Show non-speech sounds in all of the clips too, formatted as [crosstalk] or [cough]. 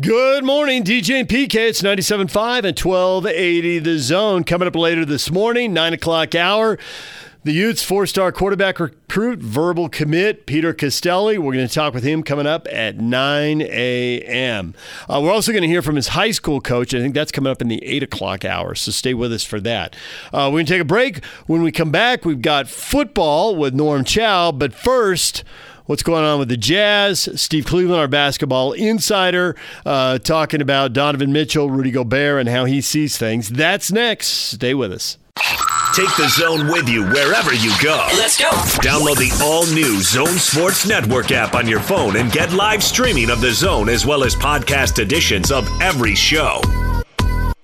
Good morning, DJ and PK. It's 97.5 and 1280 The Zone. Coming up later this morning, 9 o'clock hour. The Utes four star quarterback recruit, verbal commit, Peter Costelli. We're going to talk with him coming up at 9 a.m. Uh, we're also going to hear from his high school coach. I think that's coming up in the 8 o'clock hour, so stay with us for that. Uh, we're going to take a break. When we come back, we've got football with Norm Chow. But first, what's going on with the Jazz. Steve Cleveland, our basketball insider, uh, talking about Donovan Mitchell, Rudy Gobert, and how he sees things. That's next. Stay with us. Take the zone with you wherever you go. Let's go. Download the all new Zone Sports Network app on your phone and get live streaming of the zone as well as podcast editions of every show.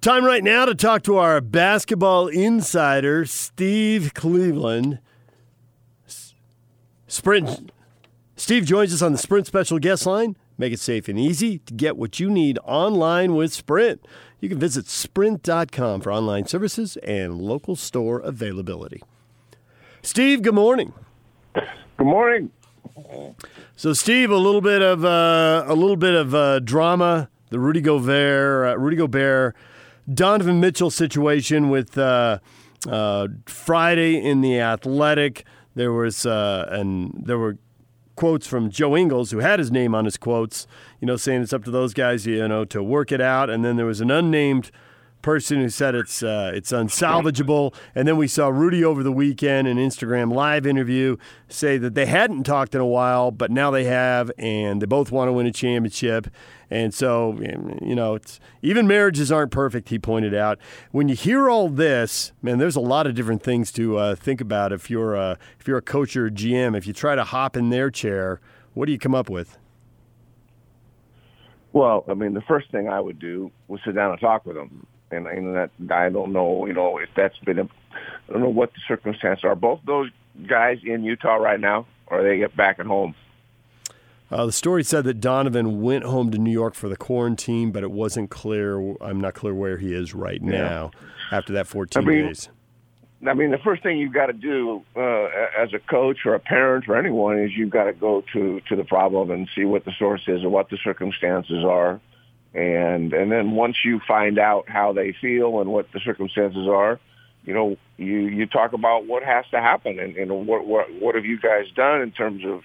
Time right now to talk to our basketball insider, Steve Cleveland. Sprint. Steve joins us on the Sprint special guest line. Make it safe and easy to get what you need online with Sprint. You can visit sprint.com for online services and local store availability. Steve, good morning. Good morning. So, Steve, a little bit of uh, a little bit of uh, drama. The Rudy Gobert, uh, Rudy Gobert, Donovan Mitchell situation with uh, uh, Friday in the Athletic. There was uh, and there were quotes from Joe Ingles, who had his name on his quotes. You know, saying it's up to those guys, you know, to work it out. And then there was an unnamed person who said it's uh, it's unsalvageable. And then we saw Rudy over the weekend in Instagram live interview say that they hadn't talked in a while, but now they have, and they both want to win a championship. And so, you know, it's, even marriages aren't perfect. He pointed out. When you hear all this, man, there's a lot of different things to uh, think about. If you're a if you're a coach or a GM, if you try to hop in their chair, what do you come up with? Well, I mean, the first thing I would do was sit down and talk with them, and and that I don't know, you know, if that's been, a, I don't know what the circumstances are. Both those guys in Utah right now, or they get back at home. Uh, the story said that Donovan went home to New York for the quarantine, but it wasn't clear. I'm not clear where he is right now yeah. after that 14 I mean, days. I mean, the first thing you've got to do uh, as a coach or a parent or anyone is you've got to go to to the problem and see what the source is and what the circumstances are, and and then once you find out how they feel and what the circumstances are, you know, you you talk about what has to happen and, and what what what have you guys done in terms of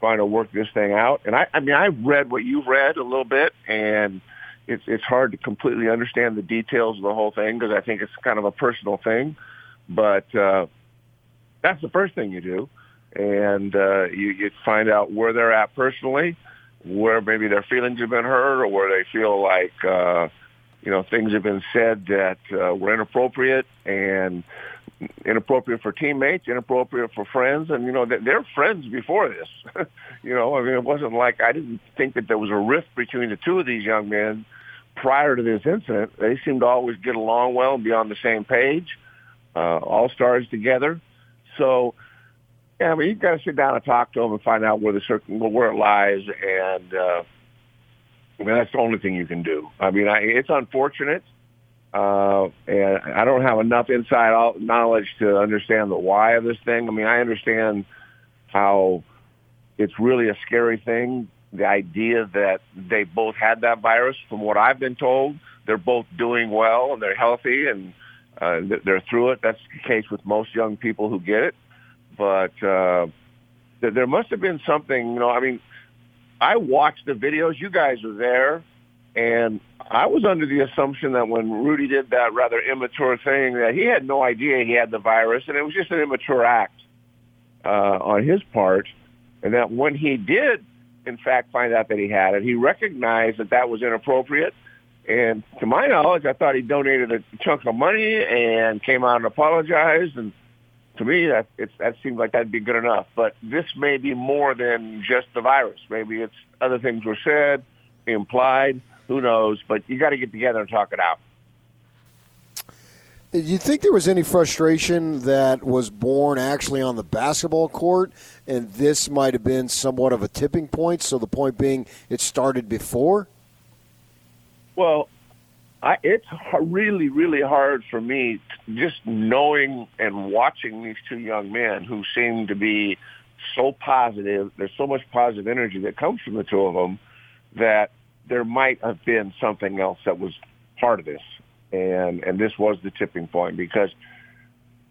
trying to work this thing out. And I, I mean, I read what you've read a little bit, and it's it's hard to completely understand the details of the whole thing because I think it's kind of a personal thing. But uh, that's the first thing you do, and uh, you you find out where they're at personally, where maybe their feelings have been hurt, or where they feel like. Uh, you know, things have been said that uh, were inappropriate, and inappropriate for teammates, inappropriate for friends, and you know they're friends before this. [laughs] you know, I mean, it wasn't like I didn't think that there was a rift between the two of these young men prior to this incident. They seemed to always get along well and be on the same page, uh, all stars together. So, yeah, I mean, you've got to sit down and talk to them and find out where the circle, where it lies, and uh, I mean that's the only thing you can do. I mean, I, it's unfortunate. Uh, and I don't have enough inside knowledge to understand the why of this thing. I mean, I understand how it's really a scary thing. The idea that they both had that virus, from what I've been told, they're both doing well and they're healthy and uh, they're through it. That's the case with most young people who get it. But uh, there must have been something, you know, I mean, I watched the videos. You guys were there. And I was under the assumption that when Rudy did that rather immature thing, that he had no idea he had the virus, and it was just an immature act uh, on his part. And that when he did, in fact, find out that he had it, he recognized that that was inappropriate. And to my knowledge, I thought he donated a chunk of money and came out and apologized. And to me, that it's, that seemed like that'd be good enough. But this may be more than just the virus. Maybe it's other things were said, implied who knows? But you got to get together and talk it out. Do you think there was any frustration that was born actually on the basketball court, and this might have been somewhat of a tipping point? So the point being, it started before. Well, I, it's really, really hard for me just knowing and watching these two young men who seem to be so positive. There's so much positive energy that comes from the two of them that there might have been something else that was part of this, and and this was the tipping point because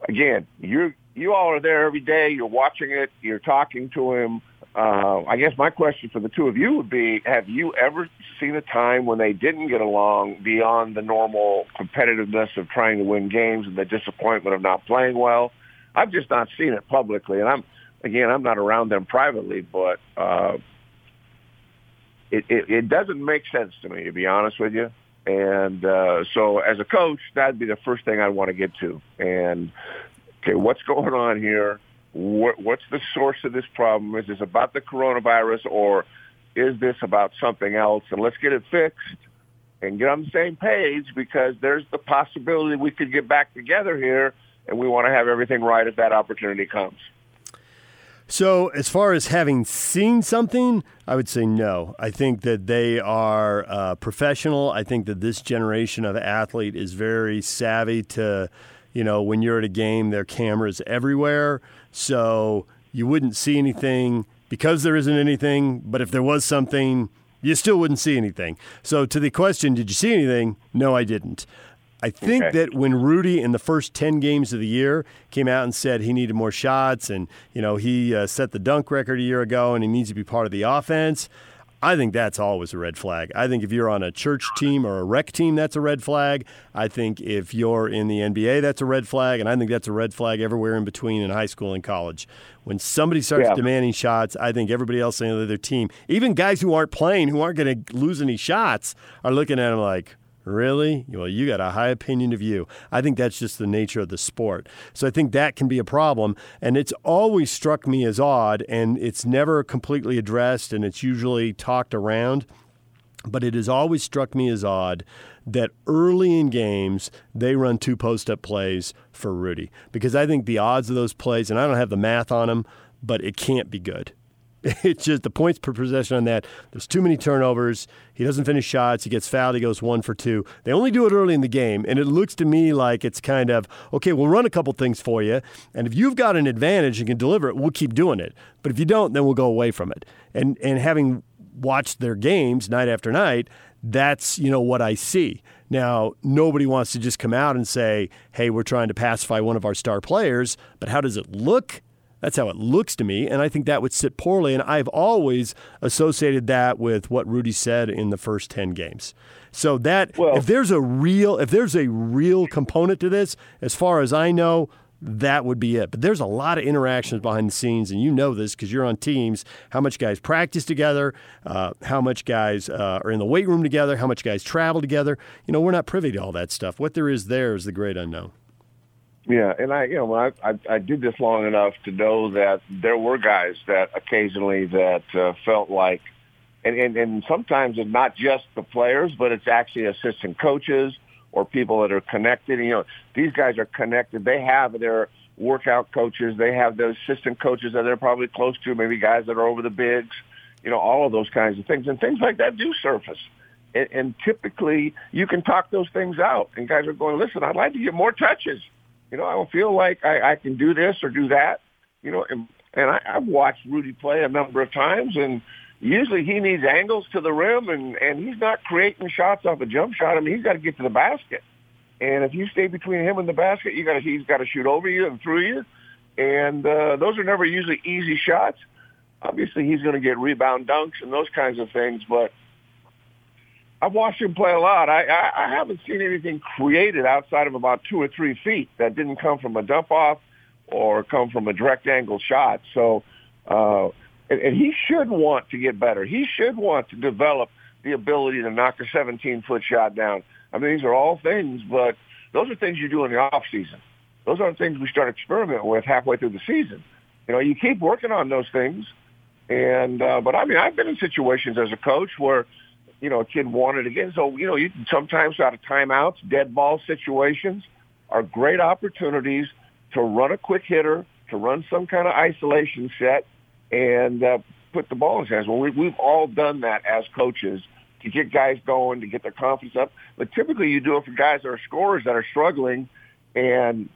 again, you you all are there every day. You're watching it. You're talking to him. Uh, I guess my question for the two of you would be: Have you ever seen a time when they didn't get along beyond the normal competitiveness of trying to win games and the disappointment of not playing well? I've just not seen it publicly, and I'm again, I'm not around them privately, but uh, it, it, it doesn't make sense to me, to be honest with you. And uh, so, as a coach, that'd be the first thing I'd want to get to. And okay, what's going on here? What, what's the source of this problem? Is this about the coronavirus, or is this about something else? And let's get it fixed and get on the same page because there's the possibility we could get back together here, and we want to have everything right if that opportunity comes. So, as far as having seen something, I would say no. I think that they are uh, professional. I think that this generation of athlete is very savvy to, you know, when you're at a game, there are cameras everywhere. So, you wouldn't see anything because there isn't anything. But if there was something, you still wouldn't see anything. So, to the question, did you see anything? No, I didn't. I think okay. that when Rudy in the first 10 games of the year came out and said he needed more shots and, you know, he uh, set the dunk record a year ago and he needs to be part of the offense, I think that's always a red flag. I think if you're on a church team or a rec team, that's a red flag. I think if you're in the NBA, that's a red flag. And I think that's a red flag everywhere in between in high school and college. When somebody starts yeah. demanding shots, I think everybody else on the other team, even guys who aren't playing, who aren't going to lose any shots, are looking at him like, Really? Well, you got a high opinion of you. I think that's just the nature of the sport. So I think that can be a problem. And it's always struck me as odd, and it's never completely addressed, and it's usually talked around. But it has always struck me as odd that early in games they run two post up plays for Rudy because I think the odds of those plays, and I don't have the math on them, but it can't be good. [laughs] It's just the points per possession on that. There's too many turnovers. He doesn't finish shots. He gets fouled. He goes one for two. They only do it early in the game, and it looks to me like it's kind of okay. We'll run a couple things for you, and if you've got an advantage and can deliver it, we'll keep doing it. But if you don't, then we'll go away from it. And and having watched their games night after night, that's you know what I see. Now, nobody wants to just come out and say, "Hey, we're trying to pacify one of our star players," but how does it look? That's how it looks to me, and I think that would sit poorly. And I've always associated that with what Rudy said in the first ten games. So that well, if there's a real if there's a real component to this, as far as I know, that would be it. But there's a lot of interactions behind the scenes, and you know this because you're on teams. How much guys practice together, uh, how much guys uh, are in the weight room together, how much guys travel together. You know, we're not privy to all that stuff. What there is there is the great unknown. Yeah, and I, you know, I, I I did this long enough to know that there were guys that occasionally that uh, felt like, and, and and sometimes it's not just the players, but it's actually assistant coaches or people that are connected. You know, these guys are connected. They have their workout coaches. They have their assistant coaches that they're probably close to. Maybe guys that are over the bigs. You know, all of those kinds of things, and things like that do surface. And, and typically, you can talk those things out. And guys are going, listen, I'd like to get more touches you know, I don't feel like I, I can do this or do that. You know, and, and I, I've watched Rudy play a number of times, and usually he needs angles to the rim, and and he's not creating shots off a jump shot. I mean, he's got to get to the basket, and if you stay between him and the basket, you got he's got to shoot over you and through you, and uh, those are never usually easy shots. Obviously, he's going to get rebound dunks and those kinds of things, but I've watched him play a lot. I, I, I haven't seen anything created outside of about two or three feet that didn't come from a dump off or come from a direct angle shot. So, uh, and, and he should want to get better. He should want to develop the ability to knock a 17 foot shot down. I mean, these are all things, but those are things you do in the off season. Those aren't things we start experimenting with halfway through the season. You know, you keep working on those things. And, uh, but I mean, I've been in situations as a coach where you know, a kid wanted again. So, you know, you can sometimes out of timeouts, dead ball situations, are great opportunities to run a quick hitter, to run some kind of isolation set, and uh, put the ball in his hands. Well, we, we've all done that as coaches to get guys going, to get their confidence up. But typically, you do it for guys that are scorers that are struggling, and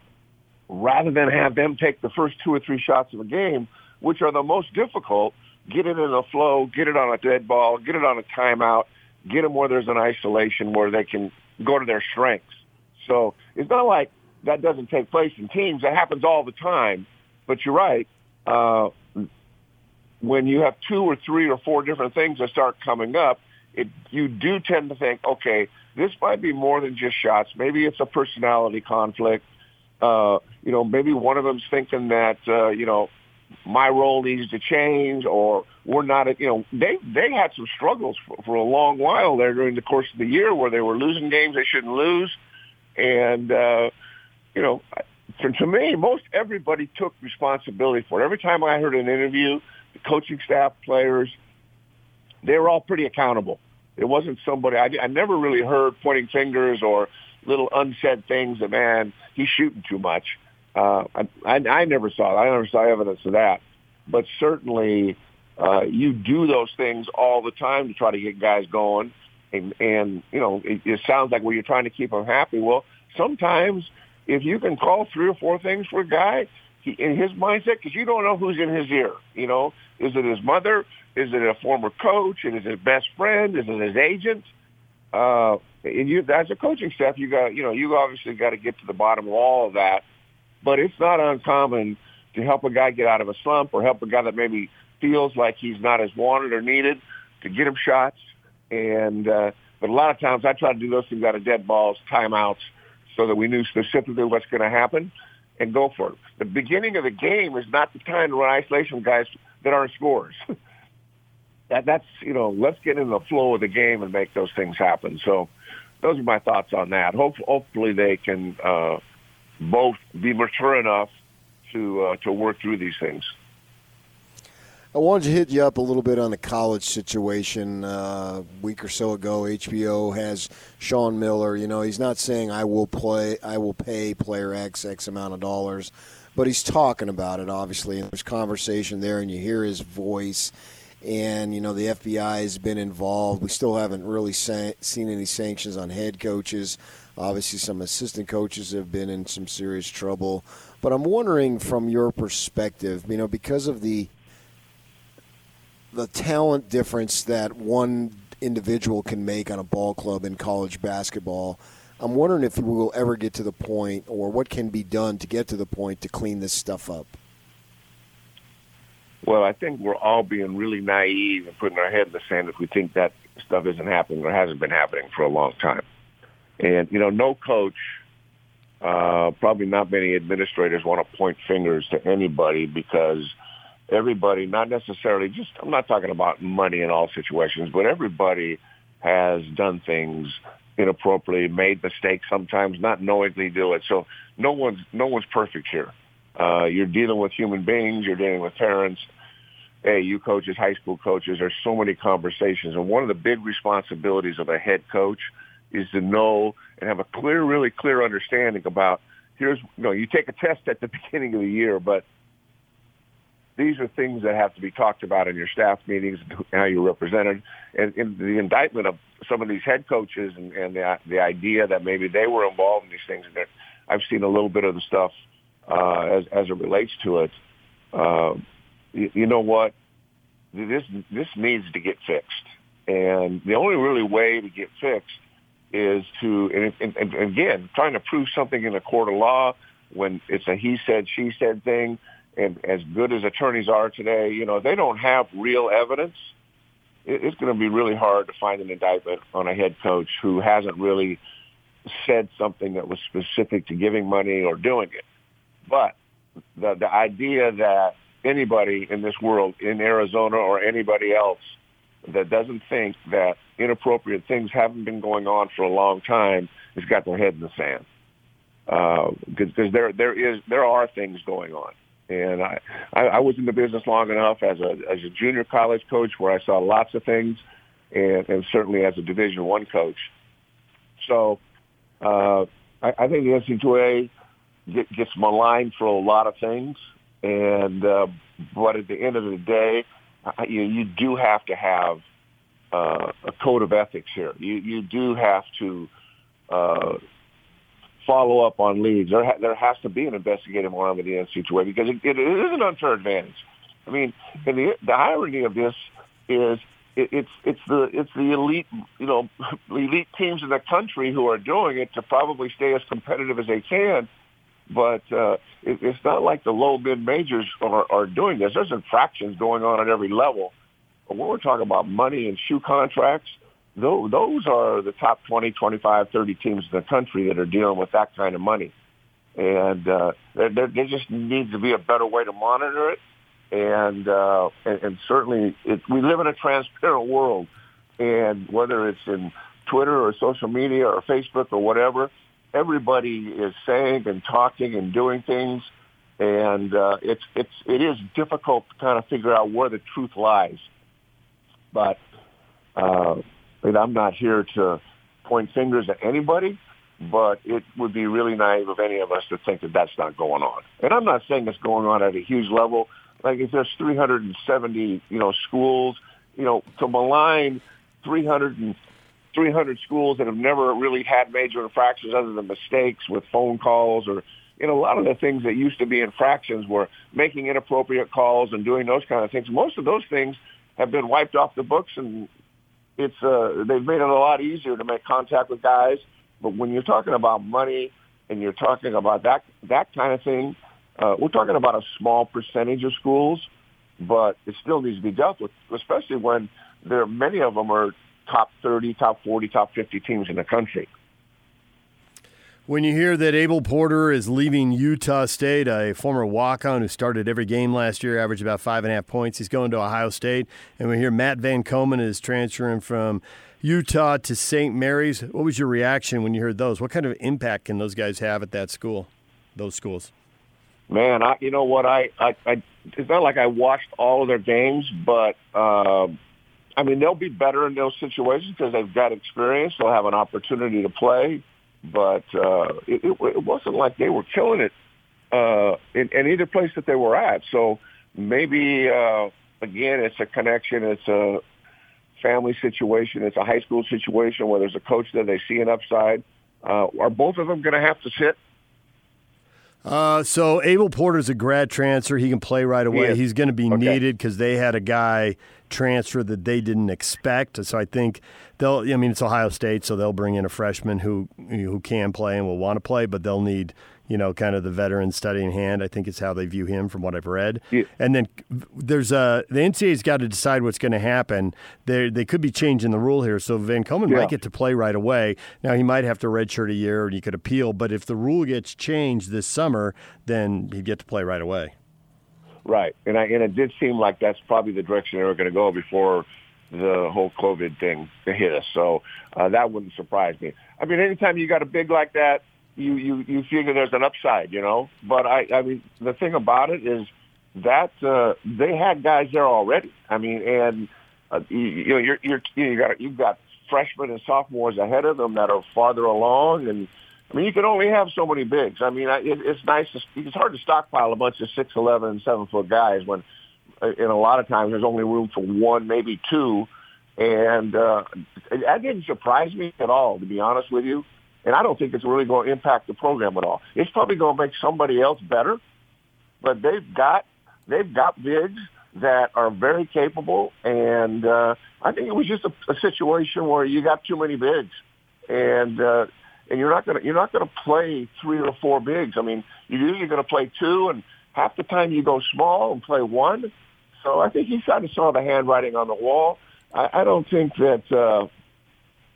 rather than have them take the first two or three shots of a game, which are the most difficult, get it in a flow, get it on a dead ball, get it on a timeout, get them where there's an isolation where they can go to their strengths. So it's not like that doesn't take place in teams. That happens all the time. But you're right. Uh, when you have two or three or four different things that start coming up, it, you do tend to think, okay, this might be more than just shots. Maybe it's a personality conflict. Uh, you know, maybe one of them's thinking that, uh, you know, my role needs to change or we're not, you know, they, they had some struggles for, for a long while there during the course of the year where they were losing games they shouldn't lose. And, uh, you know, to, to me, most everybody took responsibility for it. Every time I heard an interview, the coaching staff, players, they were all pretty accountable. It wasn't somebody I, I never really heard pointing fingers or little unsaid things that man he's shooting too much. Uh, I, I, I never saw it. I never saw evidence of that. But certainly, uh, you do those things all the time to try to get guys going. And, and you know, it, it sounds like well, you're trying to keep them happy. Well, sometimes if you can call three or four things for a guy, he, in his mindset, because you don't know who's in his ear. You know, is it his mother? Is it a former coach? Is it his best friend? Is it his agent? Uh, and you, as a coaching staff, you got, you know, you obviously got to get to the bottom of all of that. But it's not uncommon to help a guy get out of a slump or help a guy that maybe feels like he's not as wanted or needed to get him shots. And uh, but a lot of times I try to do those things out of dead balls, timeouts, so that we knew specifically what's going to happen and go for it. The beginning of the game is not the time to run isolation guys that aren't scorers. [laughs] that that's you know let's get in the flow of the game and make those things happen. So those are my thoughts on that. Hope, hopefully they can uh, both be mature enough to uh, to work through these things. I wanted to hit you up a little bit on the college situation. Uh, a week or so ago, HBO has Sean Miller. You know, he's not saying I will play, I will pay player X X amount of dollars, but he's talking about it. Obviously, and there's conversation there, and you hear his voice. And you know, the FBI has been involved. We still haven't really sa- seen any sanctions on head coaches. Obviously, some assistant coaches have been in some serious trouble. But I'm wondering, from your perspective, you know, because of the the talent difference that one individual can make on a ball club in college basketball. I'm wondering if we will ever get to the point, or what can be done to get to the point to clean this stuff up. Well, I think we're all being really naive and putting our head in the sand if we think that stuff isn't happening or hasn't been happening for a long time. And you know, no coach, uh, probably not many administrators want to point fingers to anybody because everybody, not necessarily just, I'm not talking about money in all situations, but everybody has done things inappropriately, made mistakes sometimes, not knowingly do it. So no one's, no one's perfect here. Uh, you're dealing with human beings, you're dealing with parents. Hey, you coaches, high school coaches, there's so many conversations. And one of the big responsibilities of a head coach is to know and have a clear, really clear understanding about here's, you know, you take a test at the [laughs] beginning of the year, but these are things that have to be talked about in your staff meetings and how you're represented. And in the indictment of some of these head coaches and, and the, the idea that maybe they were involved in these things, I've seen a little bit of the stuff uh, as, as it relates to it. Uh, you, you know what? This this needs to get fixed, and the only really way to get fixed is to, and, and, and again, trying to prove something in a court of law when it's a he said she said thing and as good as attorneys are today, you know, they don't have real evidence. It's going to be really hard to find an indictment on a head coach who hasn't really said something that was specific to giving money or doing it. But the the idea that anybody in this world, in Arizona or anybody else, that doesn't think that inappropriate things haven't been going on for a long time has got their head in the sand. Because uh, there there is there are things going on. And I, I, I was in the business long enough as a as a junior college coach where I saw lots of things, and, and certainly as a Division One coach. So, uh, I, I think the NCAA get, gets maligned for a lot of things, and uh, but at the end of the day, you, you do have to have uh, a code of ethics here. You you do have to uh, follow up on leads. There ha- there has to be an investigative arm of the NCAA because it, it is an unfair advantage. I mean, and the the irony of this is it, it's it's the it's the elite you know [laughs] elite teams in the country who are doing it to probably stay as competitive as they can. But uh, it, it's not like the low mid majors are, are doing this. There's infractions going on at every level. But when we're talking about money and shoe contracts, those, those are the top 20, 25, 30 teams in the country that are dealing with that kind of money. And uh, there, there just needs to be a better way to monitor it and uh, and, and certainly it, we live in a transparent world, and whether it's in Twitter or social media or Facebook or whatever, everybody is saying and talking and doing things, and uh, it's it's it is difficult to kind of figure out where the truth lies. But uh, and I'm not here to point fingers at anybody, but it would be really naive of any of us to think that that's not going on. And I'm not saying it's going on at a huge level like if there's 370, you know, schools, you know, to malign 300 and 300 schools that have never really had major infractions other than mistakes with phone calls or, you know, a lot of the things that used to be infractions were making inappropriate calls and doing those kind of things. Most of those things have been wiped off the books and it's, uh, they've made it a lot easier to make contact with guys. But when you're talking about money and you're talking about that, that kind of thing, uh, we're talking about a small percentage of schools, but it still needs to be dealt with, especially when there many of them are top 30, top 40, top 50 teams in the country. When you hear that Abel Porter is leaving Utah State, a former walk-on who started every game last year, averaged about five and a half points, he's going to Ohio State, and we hear Matt Van Komen is transferring from Utah to St. Mary's. What was your reaction when you heard those? What kind of impact can those guys have at that school, those schools? Man, I you know what I I, I it's not like I watched all of their games, but uh, I mean they'll be better in those situations because they've got experience. They'll have an opportunity to play, but uh, it, it, wasn't like they were killing it uh, in, in either place that they were at. So maybe uh, again, it's a connection. It's a family situation. It's a high school situation where there's a coach that they see an upside. Uh, are both of them going to have to sit uh, so Abel Porter's a grad transfer. He can play right away. He He's going to be okay. needed because they had a guy transfer that they didn't expect. So I think they'll. I mean, it's Ohio State, so they'll bring in a freshman who who can play and will want to play, but they'll need you know, kind of the veteran studying hand. I think is how they view him from what I've read. Yeah. And then there's a the NCAA's got to decide what's going to happen. They they could be changing the rule here, so Van Komen yeah. might get to play right away. Now he might have to redshirt a year, and he could appeal. But if the rule gets changed this summer, then he'd get to play right away. Right, and I, and it did seem like that's probably the direction they were going to go before the whole COVID thing hit us. So uh, that wouldn't surprise me. I mean, anytime you got a big like that, you you you figure there's an upside, you know. But I I mean the thing about it is that uh, they had guys there already. I mean, and uh, you, you know you're you're you got you've got freshmen and sophomores ahead of them that are farther along, and I mean you can only have so many bigs. I mean it, it's nice to it's hard to stockpile a bunch of six eleven and seven foot guys when uh, in a lot of times there's only room for one maybe two. And uh, that didn't surprise me at all, to be honest with you. And I don't think it's really going to impact the program at all. It's probably going to make somebody else better, but they've got they've got bigs that are very capable, and uh, I think it was just a, a situation where you got too many bigs, and uh, and you're not gonna you're not gonna play three or four bigs. I mean, you're usually gonna play two, and half the time you go small and play one. So I think he kind of saw the handwriting on the wall. I, I don't think that uh,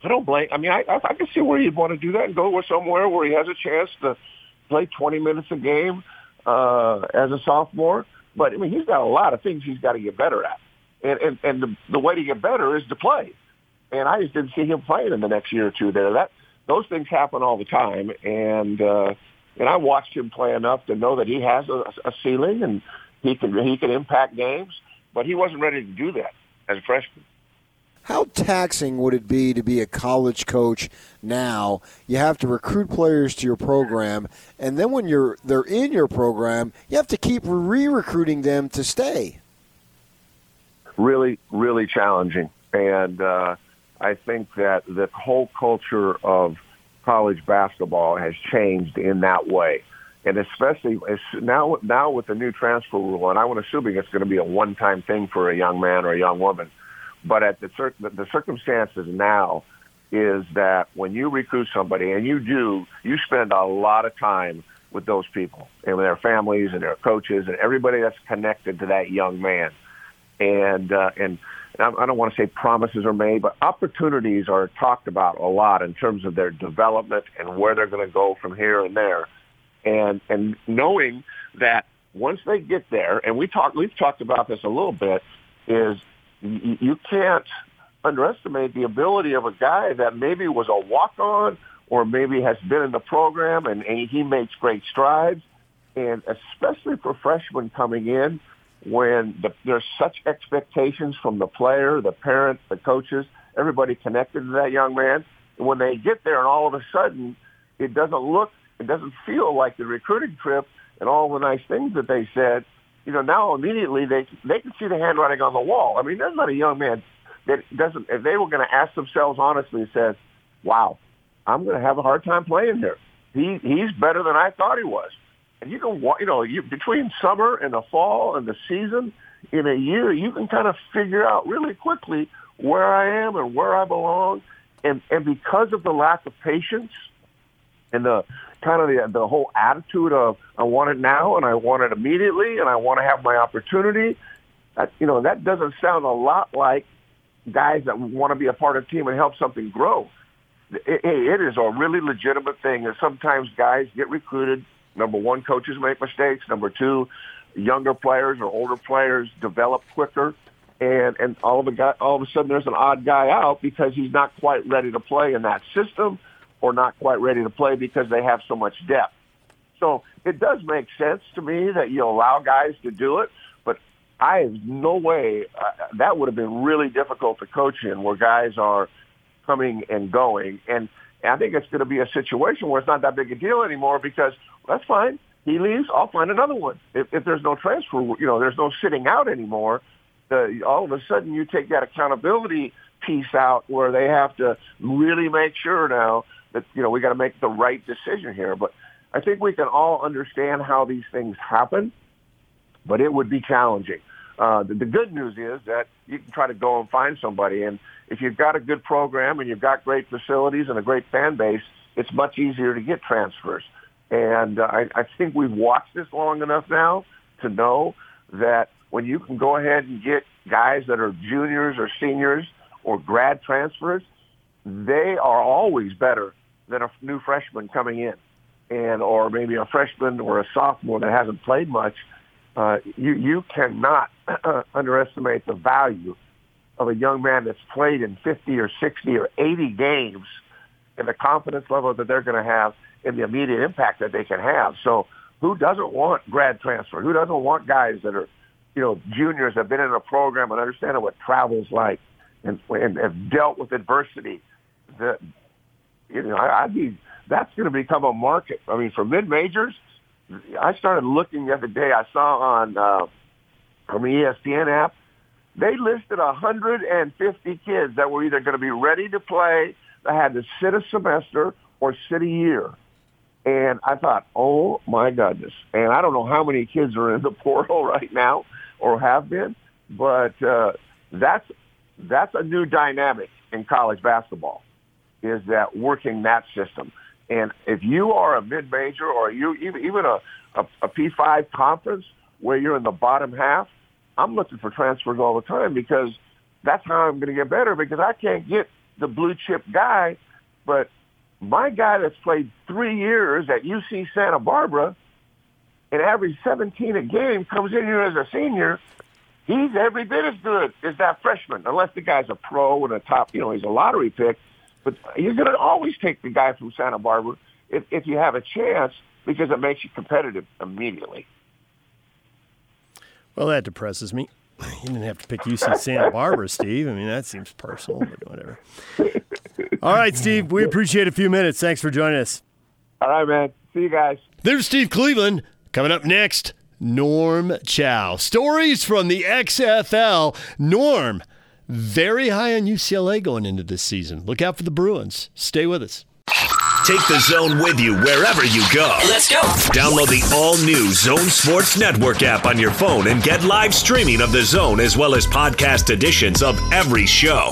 I don't blame. I mean, I I can see where you'd want to do that and go somewhere where he has a chance to play 20 minutes a game uh, as a sophomore. But I mean, he's got a lot of things he's got to get better at, and and and the, the way to get better is to play. And I just didn't see him playing in the next year or two there. That those things happen all the time, and uh, and I watched him play enough to know that he has a, a ceiling and he can he can impact games, but he wasn't ready to do that as a freshman. How taxing would it be to be a college coach now? You have to recruit players to your program, and then when you're they're in your program, you have to keep re-recruiting them to stay. Really, really challenging, and uh, I think that the whole culture of college basketball has changed in that way, and especially now now with the new transfer rule, and I'm assuming it's going to be a one-time thing for a young man or a young woman but at the, cir- the circumstances now is that when you recruit somebody, and you do, you spend a lot of time with those people and with their families and their coaches and everybody that's connected to that young man. And uh, and I don't want to say promises are made, but opportunities are talked about a lot in terms of their development and where they're going to go from here and there. And and knowing that once they get there, and we talk, we've talked about this a little bit, is you can't underestimate the ability of a guy that maybe was a walk-on or maybe has been in the program and, and he makes great strides. And especially for freshmen coming in, when the, there's such expectations from the player, the parents, the coaches, everybody connected to that young man. And when they get there and all of a sudden it doesn't look, it doesn't feel like the recruiting trip and all the nice things that they said, you know, now immediately they they can see the handwriting on the wall. I mean, there's not a young man that doesn't. If they were going to ask themselves honestly, says, "Wow, I'm going to have a hard time playing here. He he's better than I thought he was." And you can, you know, you between summer and the fall and the season in a year, you can kind of figure out really quickly where I am and where I belong. And and because of the lack of patience and the kind of the the whole attitude of I want it now and I want it immediately and I want to have my opportunity. That, you know, that doesn't sound a lot like guys that want to be a part of a team and help something grow. It, it is a really legitimate thing, and sometimes guys get recruited. Number one, coaches make mistakes. Number two, younger players or older players develop quicker, and and all of a guy, all of a sudden there's an odd guy out because he's not quite ready to play in that system or not quite ready to play because they have so much depth. So it does make sense to me that you allow guys to do it, but I have no way uh, that would have been really difficult to coach in where guys are coming and going. And I think it's going to be a situation where it's not that big a deal anymore because that's fine. He leaves, I'll find another one. If, if there's no transfer, you know, there's no sitting out anymore. All of a sudden, you take that accountability piece out where they have to really make sure now that you know we got to make the right decision here. But I think we can all understand how these things happen, but it would be challenging. Uh, the, the good news is that you can try to go and find somebody, and if you've got a good program and you've got great facilities and a great fan base, it's much easier to get transfers. And uh, I, I think we've watched this long enough now to know that when you can go ahead and get guys that are juniors or seniors or grad transfers, they are always better than a new freshman coming in, and or maybe a freshman or a sophomore that hasn't played much. Uh, you you cannot [clears throat] underestimate the value of a young man that's played in 50 or 60 or 80 games and the confidence level that they're going to have and the immediate impact that they can have. So who doesn't want grad transfer? Who doesn't want guys that are, you know, juniors that have been in a program and understand what travel's like and, and have dealt with adversity? The, you know, I, I'd be that's going to become a market. I mean, for mid majors, I started looking the other day. I saw on uh, from the ESPN app, they listed 150 kids that were either going to be ready to play, that had to sit a semester or sit a year. And I thought, oh my goodness! And I don't know how many kids are in the [laughs] portal right now or have been, but uh, that's that's a new dynamic in college basketball is that working that system. And if you are a mid-major or you even, even a, a, a P5 conference where you're in the bottom half, I'm looking for transfers all the time because that's how I'm going to get better because I can't get the blue chip guy, but my guy that's played three years at UC Santa Barbara and averaged 17 a game comes in here as a senior. He's every bit as good as that freshman, unless the guy's a pro and a top, you know, he's a lottery pick. But you're going to always take the guy from Santa Barbara if, if you have a chance because it makes you competitive immediately. Well, that depresses me. [laughs] You didn't have to pick UC Santa Barbara, Steve. I mean, that seems personal, but whatever. All right, Steve, we appreciate a few minutes. Thanks for joining us. All right, man. See you guys. There's Steve Cleveland. Coming up next, Norm Chow. Stories from the XFL. Norm, very high on UCLA going into this season. Look out for the Bruins. Stay with us. Take the zone with you wherever you go. Let's go. Download the all new Zone Sports Network app on your phone and get live streaming of the zone as well as podcast editions of every show.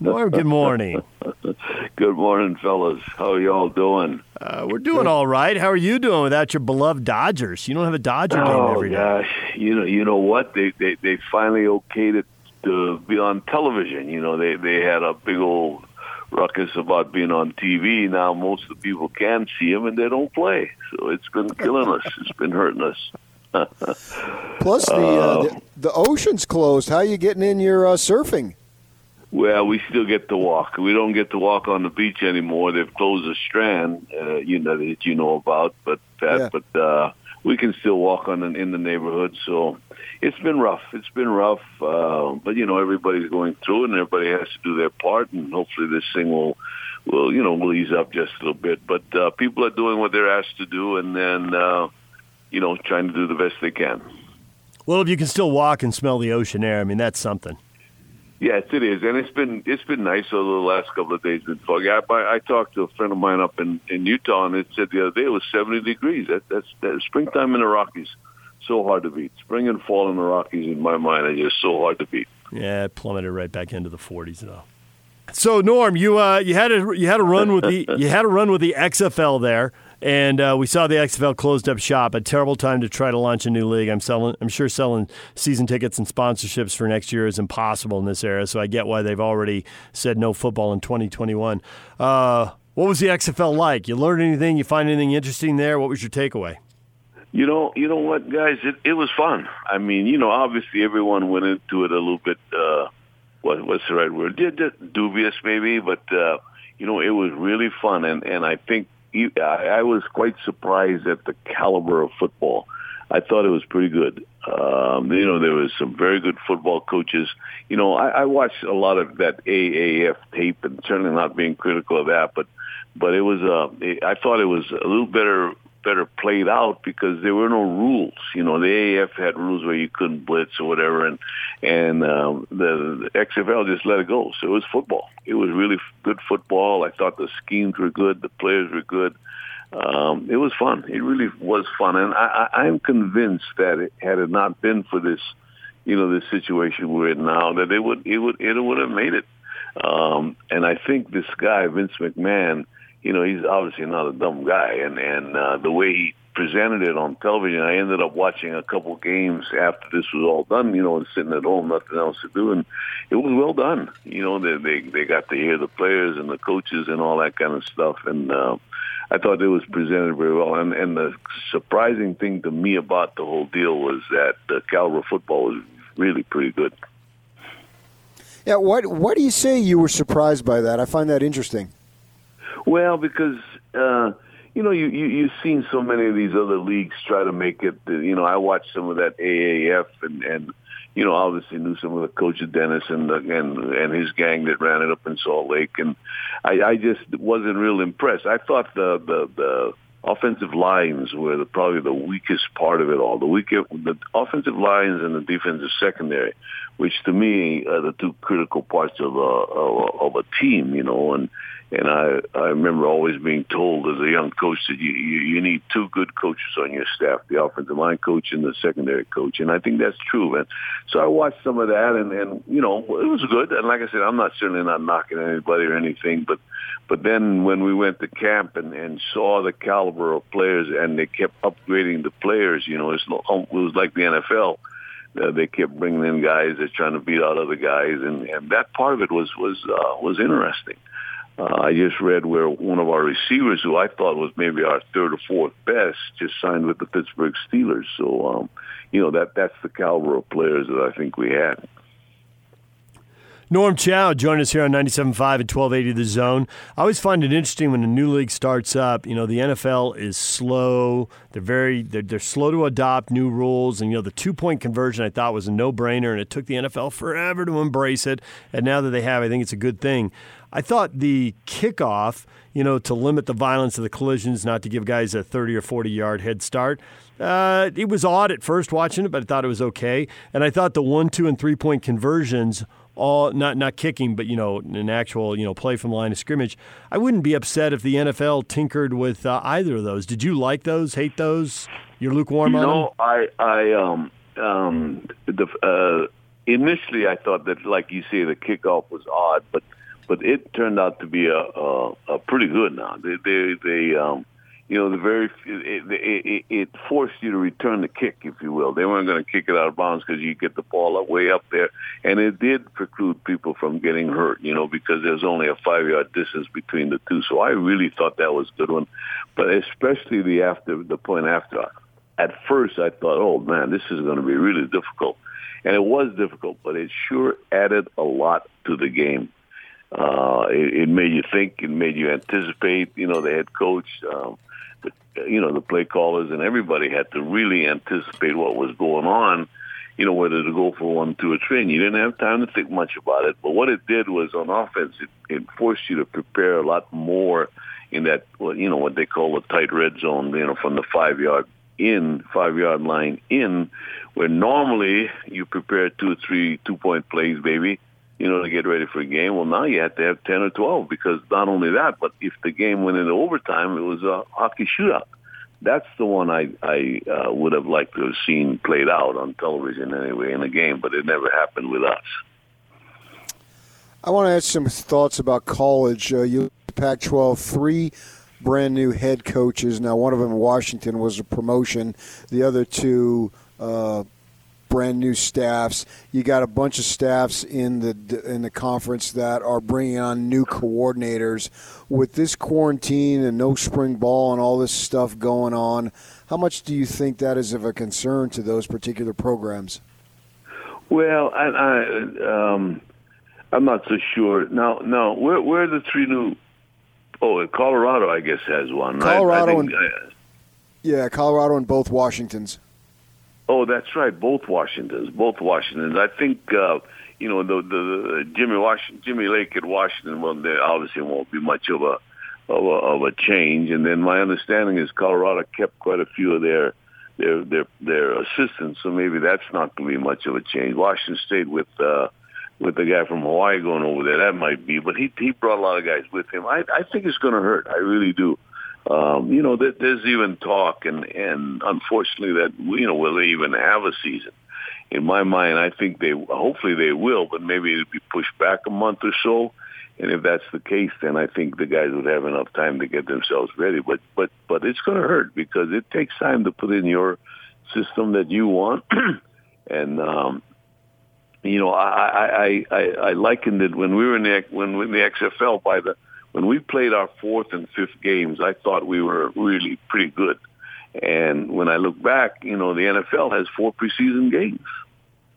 Norm, good morning. [laughs] Good morning, fellas. How are y'all doing? Uh, we're doing all right. How are you doing without your beloved Dodgers? You don't have a Dodger game Oh every day. gosh, you know, you know what? They they they finally okayed it to be on television. You know, they they had a big old ruckus about being on TV. Now most of the people can see them and they don't play. So it's been killing us. It's been hurting us. [laughs] Plus, the, uh, the the ocean's closed. How you getting in your uh, surfing? Well, we still get to walk. We don't get to walk on the beach anymore. They've closed the strand, uh, you know that you know about, but that, Yeah. but uh, we can still walk on in the neighborhood. So it's been rough. It's been rough, uh, but you know everybody's going through and everybody has to do their part, and hopefully this thing will, will you know, will ease up just a little bit. But uh, people are doing what they're asked to do, and then uh, you know trying to do the best they can. Well, if you can still walk and smell the ocean air, I mean, that's something. Yes, it is, and it's been it's been nice over the last couple of days. Been foggy. I, I, I talked to a friend of mine up in, in Utah, and it said the other day it was seventy degrees. That, that's that's springtime in the Rockies. So hard to beat. Spring and fall in the Rockies, in my mind, are just so hard to beat. Yeah, it plummeted right back into the 40s though. So Norm, you uh, you had a you had a run with the [laughs] you had a run with the XFL there, and uh, we saw the XFL closed up shop. A terrible time to try to launch a new league. I'm selling. I'm sure selling season tickets and sponsorships for next year is impossible in this era. So I get why they've already said no football in 2021. Uh, what was the XFL like? You learn anything? You find anything interesting there? What was your takeaway? You know, you know what, guys? It it was fun. I mean, you know, obviously everyone went into it a little bit. Uh, what what's the right word? Did dubious maybe, but uh, you know, it was really fun, and and I think you- I, I was quite surprised at the caliber of football. I thought it was pretty good. Um, you know, there was some very good football coaches. You know, I, I watched a lot of that AAF tape, and certainly not being critical of that, but but it was uh, I thought it was a little better better played out because there were no rules. You know, the AAF had rules where you couldn't blitz or whatever, and and um, the, the XFL just let it go. So it was football. It was really f- good football. I thought the schemes were good, the players were good. Um, it was fun. It really was fun, and I, I, I'm convinced that it, had it not been for this, you know, this situation we're in now, that it would it would it would have made it. Um, and I think this guy Vince McMahon, you know, he's obviously not a dumb guy, and and uh, the way he presented it on television, I ended up watching a couple games after this was all done, you know, and sitting at home, nothing else to do, and it was well done. You know, they they they got to hear the players and the coaches and all that kind of stuff, and. uh I thought it was presented very well, and and the surprising thing to me about the whole deal was that the caliber football was really pretty good. Yeah, what why do you say you were surprised by that? I find that interesting. Well, because uh, you know you, you you've seen so many of these other leagues try to make it. You know, I watched some of that AAF, and and you know obviously knew some of the coaches Dennis and the, and and his gang that ran it up in Salt Lake, and I, I just wasn't real impressed. I thought the the the offensive lines were the, probably the weakest part of it all. The weaker the offensive lines and the defensive secondary, which to me are the two critical parts of a of, of a team. You know, and and I I remember always being told as a young coach that you, you you need two good coaches on your staff, the offensive line coach and the secondary coach, and I think that's true. And so I watched some of that, and and you know it was good. And like I said, I'm not certainly not knocking anybody or anything, but but then when we went to camp and and saw the caliber of players, and they kept upgrading the players, you know, it's, it was like the NFL uh, they kept bringing in guys that's trying to beat out other guys, and and that part of it was was uh, was interesting. Uh, I just read where one of our receivers, who I thought was maybe our third or fourth best, just signed with the Pittsburgh Steelers. So, um, you know that that's the caliber of players that I think we had. Norm Chow joined us here on 97.5 at 1280 The Zone. I always find it interesting when a new league starts up. You know, the NFL is slow. They're very they're, they're slow to adopt new rules. And, you know, the two point conversion I thought was a no brainer, and it took the NFL forever to embrace it. And now that they have, I think it's a good thing. I thought the kickoff, you know, to limit the violence of the collisions, not to give guys a 30 or 40 yard head start, uh, it was odd at first watching it, but I thought it was okay. And I thought the one, two, and three point conversions all not not kicking, but you know, an actual you know play from the line of scrimmage. I wouldn't be upset if the NFL tinkered with uh, either of those. Did you like those? Hate those? You're lukewarm on no, I I um um the uh, initially I thought that like you say the kickoff was odd, but but it turned out to be a a, a pretty good now. They they they um you know, the very it, it, it forced you to return the kick, if you will. They weren't going to kick it out of bounds because you get the ball way up there, and it did preclude people from getting hurt. You know, because there's only a five yard distance between the two. So I really thought that was a good one, but especially the after the point after. At first, I thought, oh man, this is going to be really difficult, and it was difficult, but it sure added a lot to the game. Uh, it, it made you think, it made you anticipate. You know, the head coach. Um, you know, the play callers and everybody had to really anticipate what was going on, you know, whether to go for one, two, or three. And you didn't have time to think much about it. But what it did was on offense, it, it forced you to prepare a lot more in that, you know, what they call the tight red zone, you know, from the five yard in, five yard line in, where normally you prepare two three two point plays, baby you know, to get ready for a game. Well, now you have to have 10 or 12 because not only that, but if the game went into overtime, it was a hockey shootout. That's the one I, I uh, would have liked to have seen played out on television anyway in a game, but it never happened with us. I want to ask some thoughts about college. Uh, you Pac-12, three brand new head coaches. Now, one of them in Washington was a promotion. The other two uh, brand new staffs. You got a bunch of staffs in the in the conference that are bringing on new coordinators. With this quarantine and no spring ball and all this stuff going on, how much do you think that is of a concern to those particular programs? Well, I, I um, I'm not so sure. Now, now, where where are the three new? Oh, Colorado, I guess has one. Colorado I, I think, and uh, yeah, Colorado and both Washingtons. Oh, that's right. Both Washingtons. Both Washingtons. I think uh, you know the, the, the Jimmy Washington, Jimmy Lake at Washington. Well, there obviously won't be much of a of a, of a change. And then my understanding is Colorado kept quite a few of their their their their assistants, so maybe that's not going to be much of a change. Washington State with uh, with the guy from Hawaii going over there, that might be. But he he brought a lot of guys with him. I I think it's going to hurt. I really do um, you know, there's even talk, and and unfortunately, that you know, will they even have a season? In my mind, I think they hopefully they will, but maybe it'll be pushed back a month or so. And if that's the case, then I think the guys would have enough time to get themselves ready. But but but it's going to hurt because it takes time to put in your system that you want. [clears throat] and um, you know, I, I I I likened it when we were in the when we in the XFL by the when we played our fourth and fifth games, I thought we were really pretty good. And when I look back, you know, the NFL has four preseason games.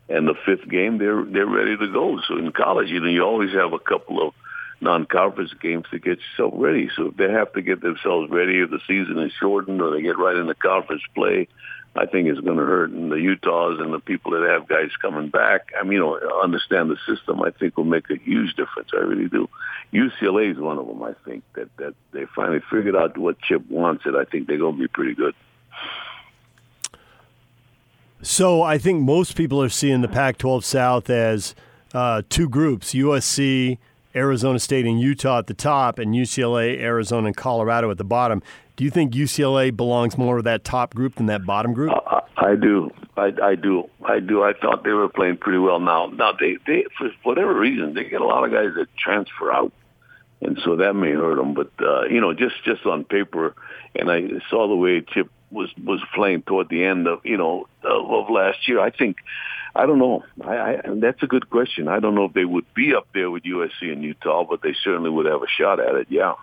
And the fifth game, they're they're ready to go. So in college, you know, you always have a couple of non-conference games to get yourself ready. So if they have to get themselves ready, if the season is shortened, or they get right into conference play, I think it's going to hurt. And the Utahs and the people that have guys coming back, I mean, you know, understand the system. I think will make a huge difference. I really do. UCLA is one of them. I think that that they finally figured out what Chip wants, and I think they're going to be pretty good. So I think most people are seeing the Pac-12 South as uh, two groups: USC, Arizona State, and Utah at the top, and UCLA, Arizona, and Colorado at the bottom. Do you think UCLA belongs more to that top group than that bottom group? Uh, I do. I, I do. I do. I thought they were playing pretty well. Now, now they, they for whatever reason, they get a lot of guys that transfer out, and so that may hurt them. But uh, you know, just just on paper, and I saw the way Chip was was playing toward the end of you know of, of last year. I think I don't know. I, I that's a good question. I don't know if they would be up there with USC and Utah, but they certainly would have a shot at it. Yeah.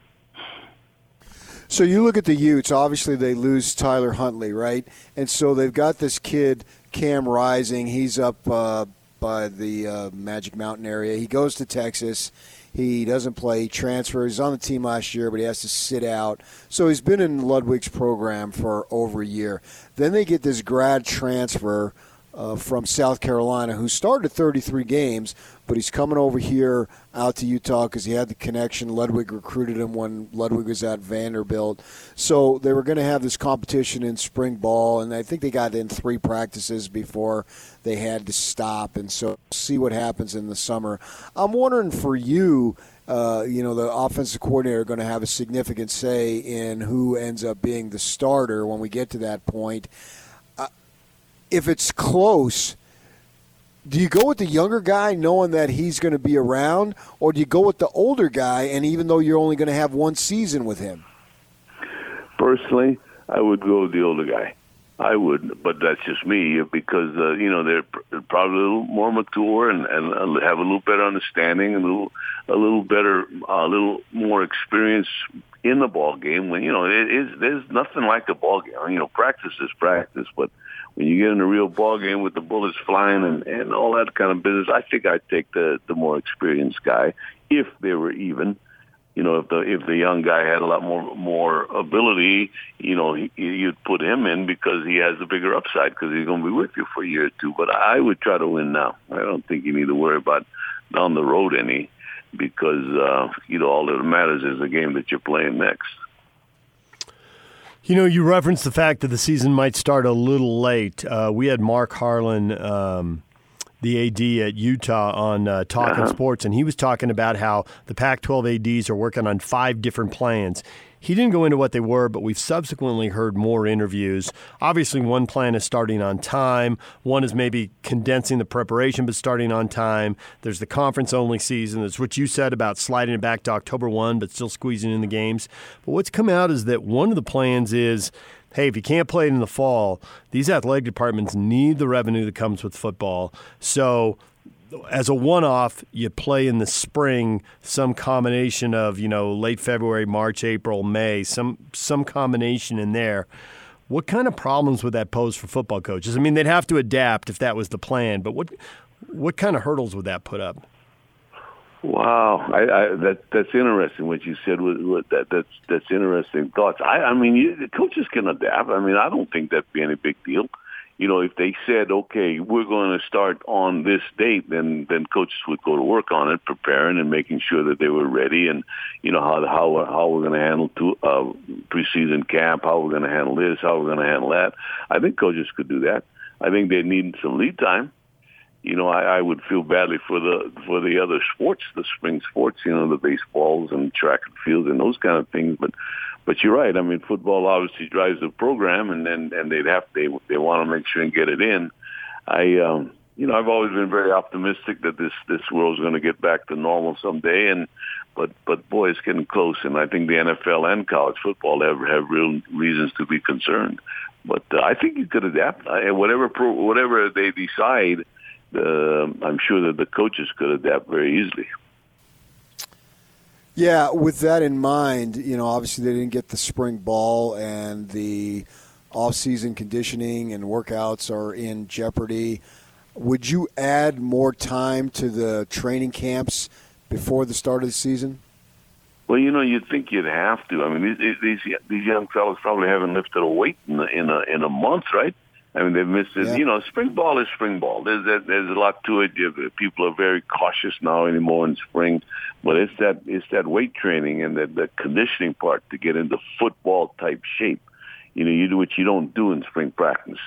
So you look at the Utes. Obviously, they lose Tyler Huntley, right? And so they've got this kid Cam Rising. He's up uh, by the uh, Magic Mountain area. He goes to Texas. He doesn't play. He transfers. He's on the team last year, but he has to sit out. So he's been in Ludwig's program for over a year. Then they get this grad transfer uh, from South Carolina who started 33 games, but he's coming over here out to Utah because he had the connection. Ludwig recruited him when Ludwig was at Vanderbilt. So they were going to have this competition in spring ball, and I think they got in three practices before they had to stop. And so see what happens in the summer. I'm wondering for you. Uh, you know, the offensive coordinator going to have a significant say in who ends up being the starter when we get to that point if it's close, do you go with the younger guy knowing that he's going to be around, or do you go with the older guy and even though you're only going to have one season with him? Personally, I would go with the older guy. I would, but that's just me because uh, you know they're probably a little more mature and, and have a little better understanding, a little a little better, a little more experience in the ball game. When you know it is, there's nothing like a ball game. You know, practice is practice, but when you get in a real ball game with the bullets flying and, and all that kind of business, I think I'd take the the more experienced guy if they were even. You know, if the if the young guy had a lot more more ability, you know, he, you'd put him in because he has a bigger upside because he's going to be with you for a year or two. But I would try to win now. I don't think you need to worry about down the road any because uh, you know all that matters is the game that you're playing next. You know, you referenced the fact that the season might start a little late. Uh, we had Mark Harlan, um, the AD at Utah, on uh, Talking uh-huh. Sports, and he was talking about how the Pac 12 ADs are working on five different plans. He didn't go into what they were, but we've subsequently heard more interviews. Obviously, one plan is starting on time. One is maybe condensing the preparation, but starting on time. There's the conference only season. That's what you said about sliding it back to October 1, but still squeezing in the games. But what's come out is that one of the plans is hey, if you can't play it in the fall, these athletic departments need the revenue that comes with football. So as a one-off, you play in the spring some combination of you know late February, March, April, May, some some combination in there. What kind of problems would that pose for football coaches? I mean, they'd have to adapt if that was the plan, but what what kind of hurdles would that put up? Wow, I, I, that that's interesting. What you said was, was that that's that's interesting thoughts. I, I mean, you, coaches can adapt. I mean, I don't think that'd be any big deal you know, if they said, okay, we're going to start on this date, then then coaches would go to work on it, preparing and making sure that they were ready, and you know how how how we're going to handle to, uh, preseason camp, how we're going to handle this, how we're going to handle that. I think coaches could do that. I think they need some lead time. You know, I, I would feel badly for the for the other sports, the spring sports, you know, the baseballs and track and field and those kind of things, but but you're right. I mean, football obviously drives the program, and then and they'd have they they want to make sure and get it in. I um, you know I've always been very optimistic that this this world's going to get back to normal someday, and but but boy, it's getting close, and I think the NFL and college football have have real reasons to be concerned. But uh, I think you could adapt, and whatever pro, whatever they decide, uh, I'm sure that the coaches could adapt very easily. Yeah, with that in mind, you know, obviously they didn't get the spring ball and the off-season conditioning and workouts are in jeopardy. Would you add more time to the training camps before the start of the season? Well, you know, you'd think you'd have to. I mean, these these, these young fellows probably haven't lifted a weight in a, in a in a month, right? I mean, they've missed it. Yeah. You know, spring ball is spring ball. There's there's a lot to it. People are very cautious now anymore in spring, but it's that it's that weight training and that the conditioning part to get into football type shape. You know, you do what you don't do in spring practice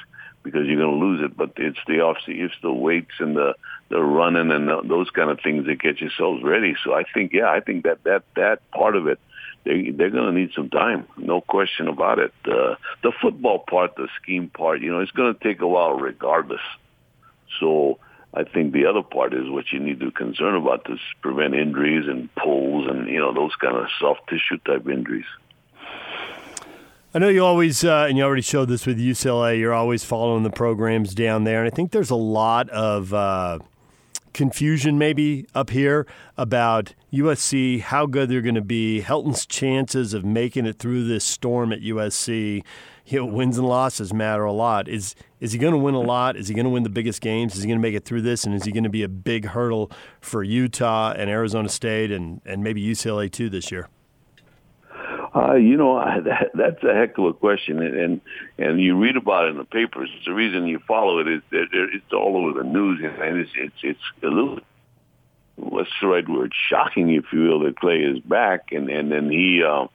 because you're going to lose it. But it's the off it's the weights and the the running and the, those kind of things that get yourselves ready. So I think, yeah, I think that that that part of it they they're going to need some time, no question about it. Uh, the football part, the scheme part, you know, it's going to take a while regardless. So I think the other part is what you need to concern about to prevent injuries and pulls and you know those kind of soft tissue type injuries. I know you always, uh, and you already showed this with UCLA. You're always following the programs down there, and I think there's a lot of uh, confusion maybe up here about USC, how good they're going to be, Helton's chances of making it through this storm at USC. You know, wins and losses matter a lot. Is is he going to win a lot? Is he going to win the biggest games? Is he going to make it through this? And is he going to be a big hurdle for Utah and Arizona State and, and maybe UCLA too this year? Uh, you know, [laughs] that, that's a heck of a question, and, and and you read about it in the papers. It's the reason you follow it is that it's all over the news, and it's it's it's a little what's the right word? Shocking, if you will, that Clay is back, and and then he, uh,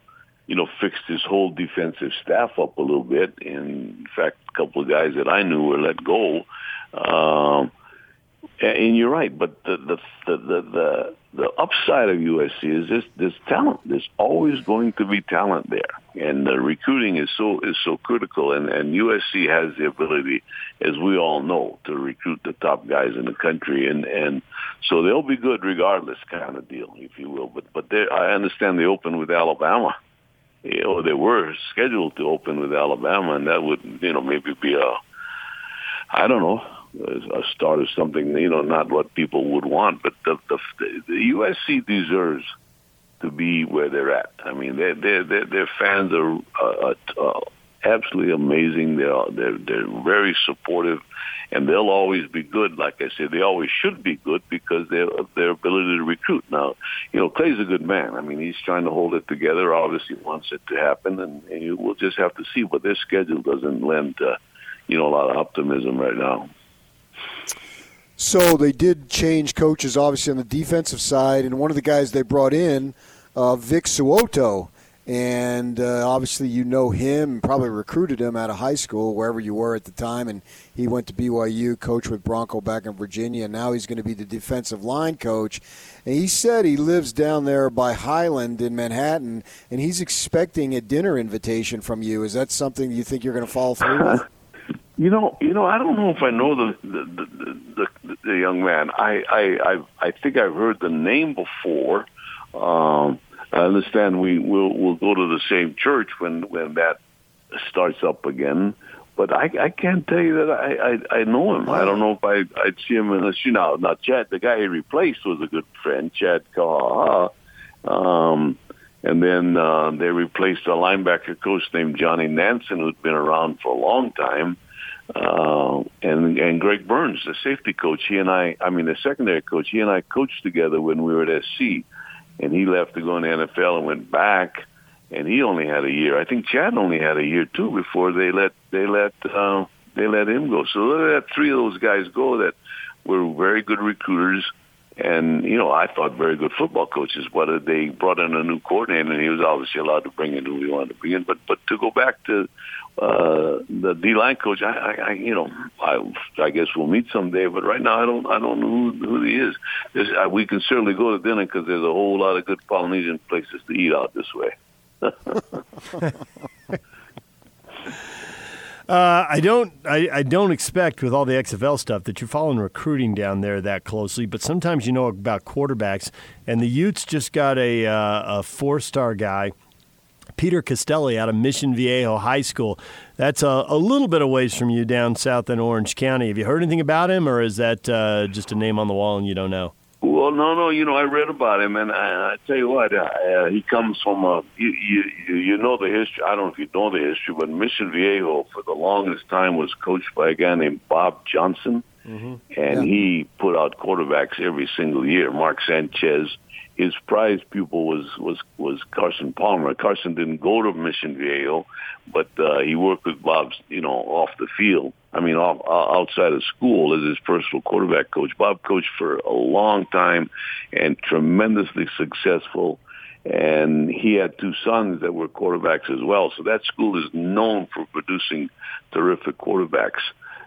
you know, fixed his whole defensive staff up a little bit. And in fact, a couple of guys that I knew were let go. Um, and you're right, but the the the the, the the upside of USC is this this talent. There's always going to be talent there, and the recruiting is so is so critical. And and USC has the ability, as we all know, to recruit the top guys in the country, and and so they'll be good regardless, kind of deal, if you will. But but I understand they open with Alabama. You know, they were scheduled to open with Alabama, and that would you know maybe be a I don't know a start of something, you know, not what people would want, but the, the, the USC deserves to be where they're at. I mean, their their their, fans are uh, uh, absolutely amazing. They're they're they're very supportive, and they'll always be good. Like I said, they always should be good because their their ability to recruit. Now, you know, Clay's a good man. I mean, he's trying to hold it together. Obviously, wants it to happen, and, and you, we'll just have to see. But their schedule doesn't lend, uh, you know, a lot of optimism right now. So they did change coaches, obviously on the defensive side, and one of the guys they brought in, uh, Vic So'oto, and uh, obviously you know him, probably recruited him out of high school, wherever you were at the time, and he went to BYU, coached with Bronco back in Virginia, and now he's going to be the defensive line coach. And he said he lives down there by Highland in Manhattan, and he's expecting a dinner invitation from you. Is that something you think you're going to follow through with? [laughs] You know, you know, I don't know if I know the the the, the, the young man. I I I I think I've heard the name before. Um, I understand we will we'll go to the same church when when that starts up again. But I I can't tell you that I I, I know him. I don't know if I I'd see him unless you know. Now Chad, the guy he replaced, was a good friend, Chad Kaha. Um, and then uh, they replaced a linebacker coach named Johnny Nansen, who'd been around for a long time uh, and and Greg Burns, the safety coach, he and I, I mean the secondary coach, he and I coached together when we were at SC, and he left to go in the NFL and went back, and he only had a year. I think Chad only had a year too before they let they let uh, they let him go. So they let three of those guys go that were very good recruiters and you know I thought very good football coaches. whether they brought in a new coordinator, and he was obviously allowed to bring in who he wanted to bring in. But but to go back to uh, the D line coach, I, I, I you know I I guess we'll meet someday. But right now I don't I don't know who, who he is. There's, uh, we can certainly go to dinner because there's a whole lot of good Polynesian places to eat out this way. [laughs] [laughs] Uh, I don't. I, I, don't expect with all the XFL stuff that you're following recruiting down there that closely. But sometimes you know about quarterbacks, and the Utes just got a uh, a four star guy, Peter Costelli out of Mission Viejo High School. That's a, a, little bit of ways from you down south in Orange County. Have you heard anything about him, or is that uh, just a name on the wall and you don't know? Well, no, no. You know, I read about him, and I, I tell you what, uh, he comes from a. You, you you know the history. I don't know if you know the history, but Mission Viejo for the longest time was coached by a guy named Bob Johnson, mm-hmm. and yeah. he put out quarterbacks every single year. Mark Sanchez. His prize pupil was was was Carson Palmer. Carson didn't go to Mission Viejo, but uh, he worked with Bob's, you know, off the field I mean, off, outside of school as his personal quarterback coach. Bob coached for a long time and tremendously successful. And he had two sons that were quarterbacks as well. So that school is known for producing terrific quarterbacks.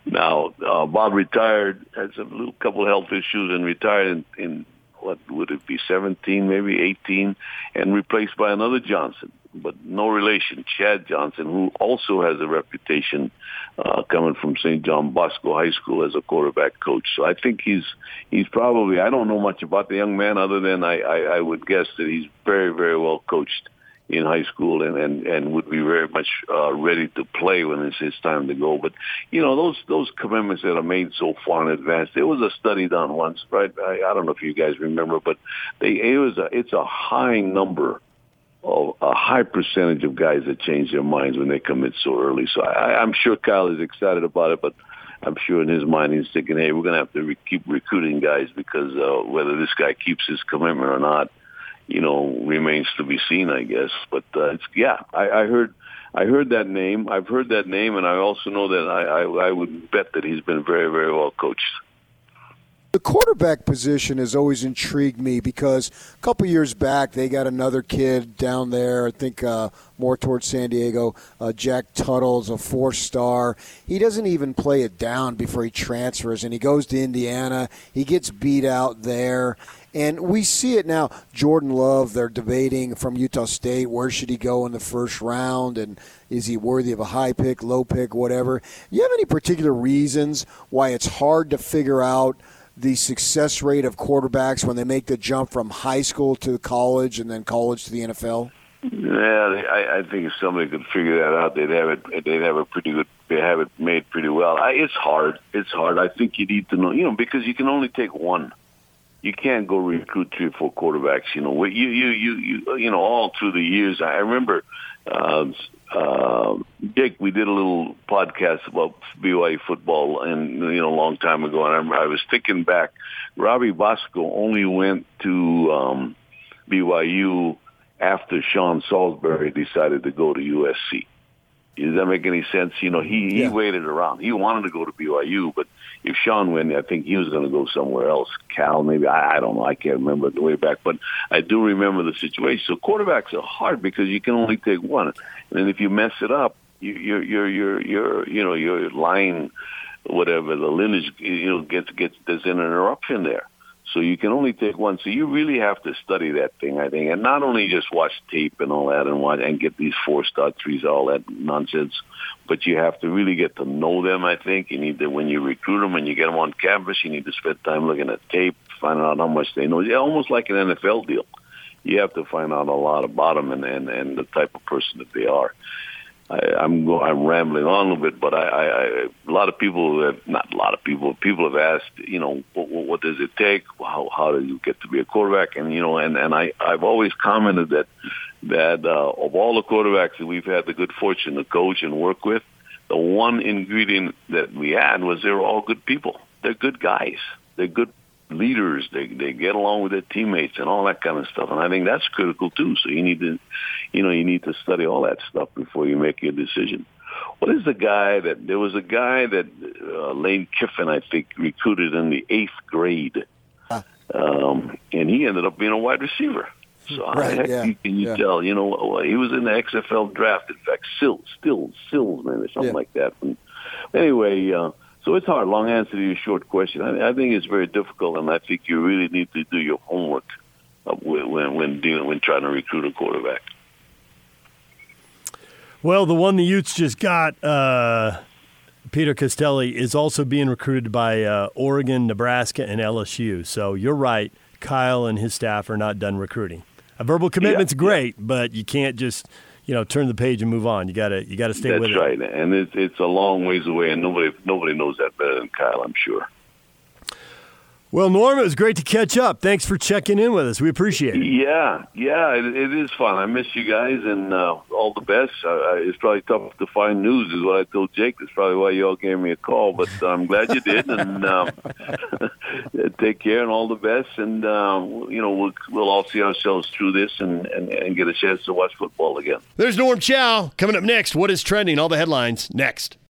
Now, uh, Bob retired, had a little couple health issues and retired in, in what would it be, 17, maybe 18, and replaced by another Johnson but no relation, Chad Johnson, who also has a reputation uh, coming from St. John Bosco High School as a quarterback coach. So I think he's he's probably I don't know much about the young man other than I, I, I would guess that he's very very well coached in high school and and, and would be very much uh, ready to play when it's his time to go. But you know those those commitments that are made so far in advance. There was a study done once, right? I, I don't know if you guys remember, but they it was a it's a high number of a high percentage of guys that change their minds when they commit so early. So I, I'm sure Kyle is excited about it, but I'm sure in his mind he's thinking, hey, we're going to have to re- keep recruiting guys because uh, whether this guy keeps his commitment or not, you know, remains to be seen, I guess. But uh, it's, yeah, I, I heard. I heard that name. I've heard that name, and I also know that I, I, I would bet that he's been very, very well coached. The quarterback position has always intrigued me because a couple years back they got another kid down there. I think uh, more towards San Diego. Uh, Jack Tuttle's a four-star. He doesn't even play it down before he transfers, and he goes to Indiana. He gets beat out there, and we see it now. Jordan Love, they're debating from Utah State. Where should he go in the first round? And is he worthy of a high pick, low pick, whatever? Do you have any particular reasons why it's hard to figure out? The success rate of quarterbacks when they make the jump from high school to college and then college to the NFL? Yeah, I, I think if somebody could figure that out, they'd have it. They'd have a pretty good. They have it made pretty well. I, it's hard. It's hard. I think you need to know, you know, because you can only take one. You can't go recruit three or four quarterbacks. You know, you you you you you know all through the years. I remember uh, uh, Dick, we did a little podcast about BYU football, and you know, a long time ago, and I, I was thinking back. Robbie Bosco only went to um, BYU after Sean Salisbury decided to go to USC. Does that make any sense? You know, he he yeah. waited around. He wanted to go to BYU, but if Sean went, I think he was going to go somewhere else. Cal, maybe I, I don't know. I can't remember the way back, but I do remember the situation. So quarterbacks are hard because you can only take one, and if you mess it up, you, you're you're you're you're you know your line, whatever the lineage, you know, gets gets there's an interruption there. So you can only take one. So you really have to study that thing, I think, and not only just watch tape and all that and watch and get these four star threes, all that nonsense, but you have to really get to know them. I think you need to when you recruit them and you get them on campus, you need to spend time looking at tape, finding out how much they know. Yeah, almost like an NFL deal. You have to find out a lot about them and and, and the type of person that they are. I, I'm I'm rambling on a bit, but I, I, I a lot of people have not a lot of people people have asked, you know, what, what does it take? How how do you get to be a quarterback? And you know, and and I I've always commented that that uh, of all the quarterbacks that we've had the good fortune to coach and work with, the one ingredient that we had was they were all good people. They're good guys. They're good leaders. They they get along with their teammates and all that kind of stuff. And I think that's critical too. So you need to, you know, you need to study all that stuff before you make your decision. What is the guy that there was a guy that uh, Lane Kiffin I think recruited in the eighth grade, um, and he ended up being a wide receiver. So right, heck yeah, you, can you yeah. tell? You know, he was in the XFL draft. In fact, Sills, Stills, Sills, man, or something Yeah. like that. And anyway, uh, so it's hard. Long answer to your short question. I, I think it's very difficult, and I think you really need to do your homework uh, when when when, dealing, when trying to recruit a quarterback. Well, the one the Utes just got, uh, Peter Costelli, is also being recruited by uh, Oregon, Nebraska, and LSU. So you're right. Kyle and his staff are not done recruiting. A verbal commitment's Yeah, great, but you can't just you know turn the page and move on. You gotta you gotta stay That's with it. That's right, and it's it's a long ways away, and nobody nobody knows that better than Kyle, I'm sure. Well, Norm, it was great to catch up. Thanks for checking in with us. We appreciate it. Yeah, yeah, it, it is fun. I miss you guys, and uh, all the best. Uh, uh, it's probably tough to find news, is what I told Jake. That's probably why you all gave me a call, but I'm glad you did, and um, [laughs] take care and all the best. And um, you know, we'll we'll all see ourselves through this and, and and get a chance to watch football again. There's Norm Chow coming up next. What is trending? All the headlines next.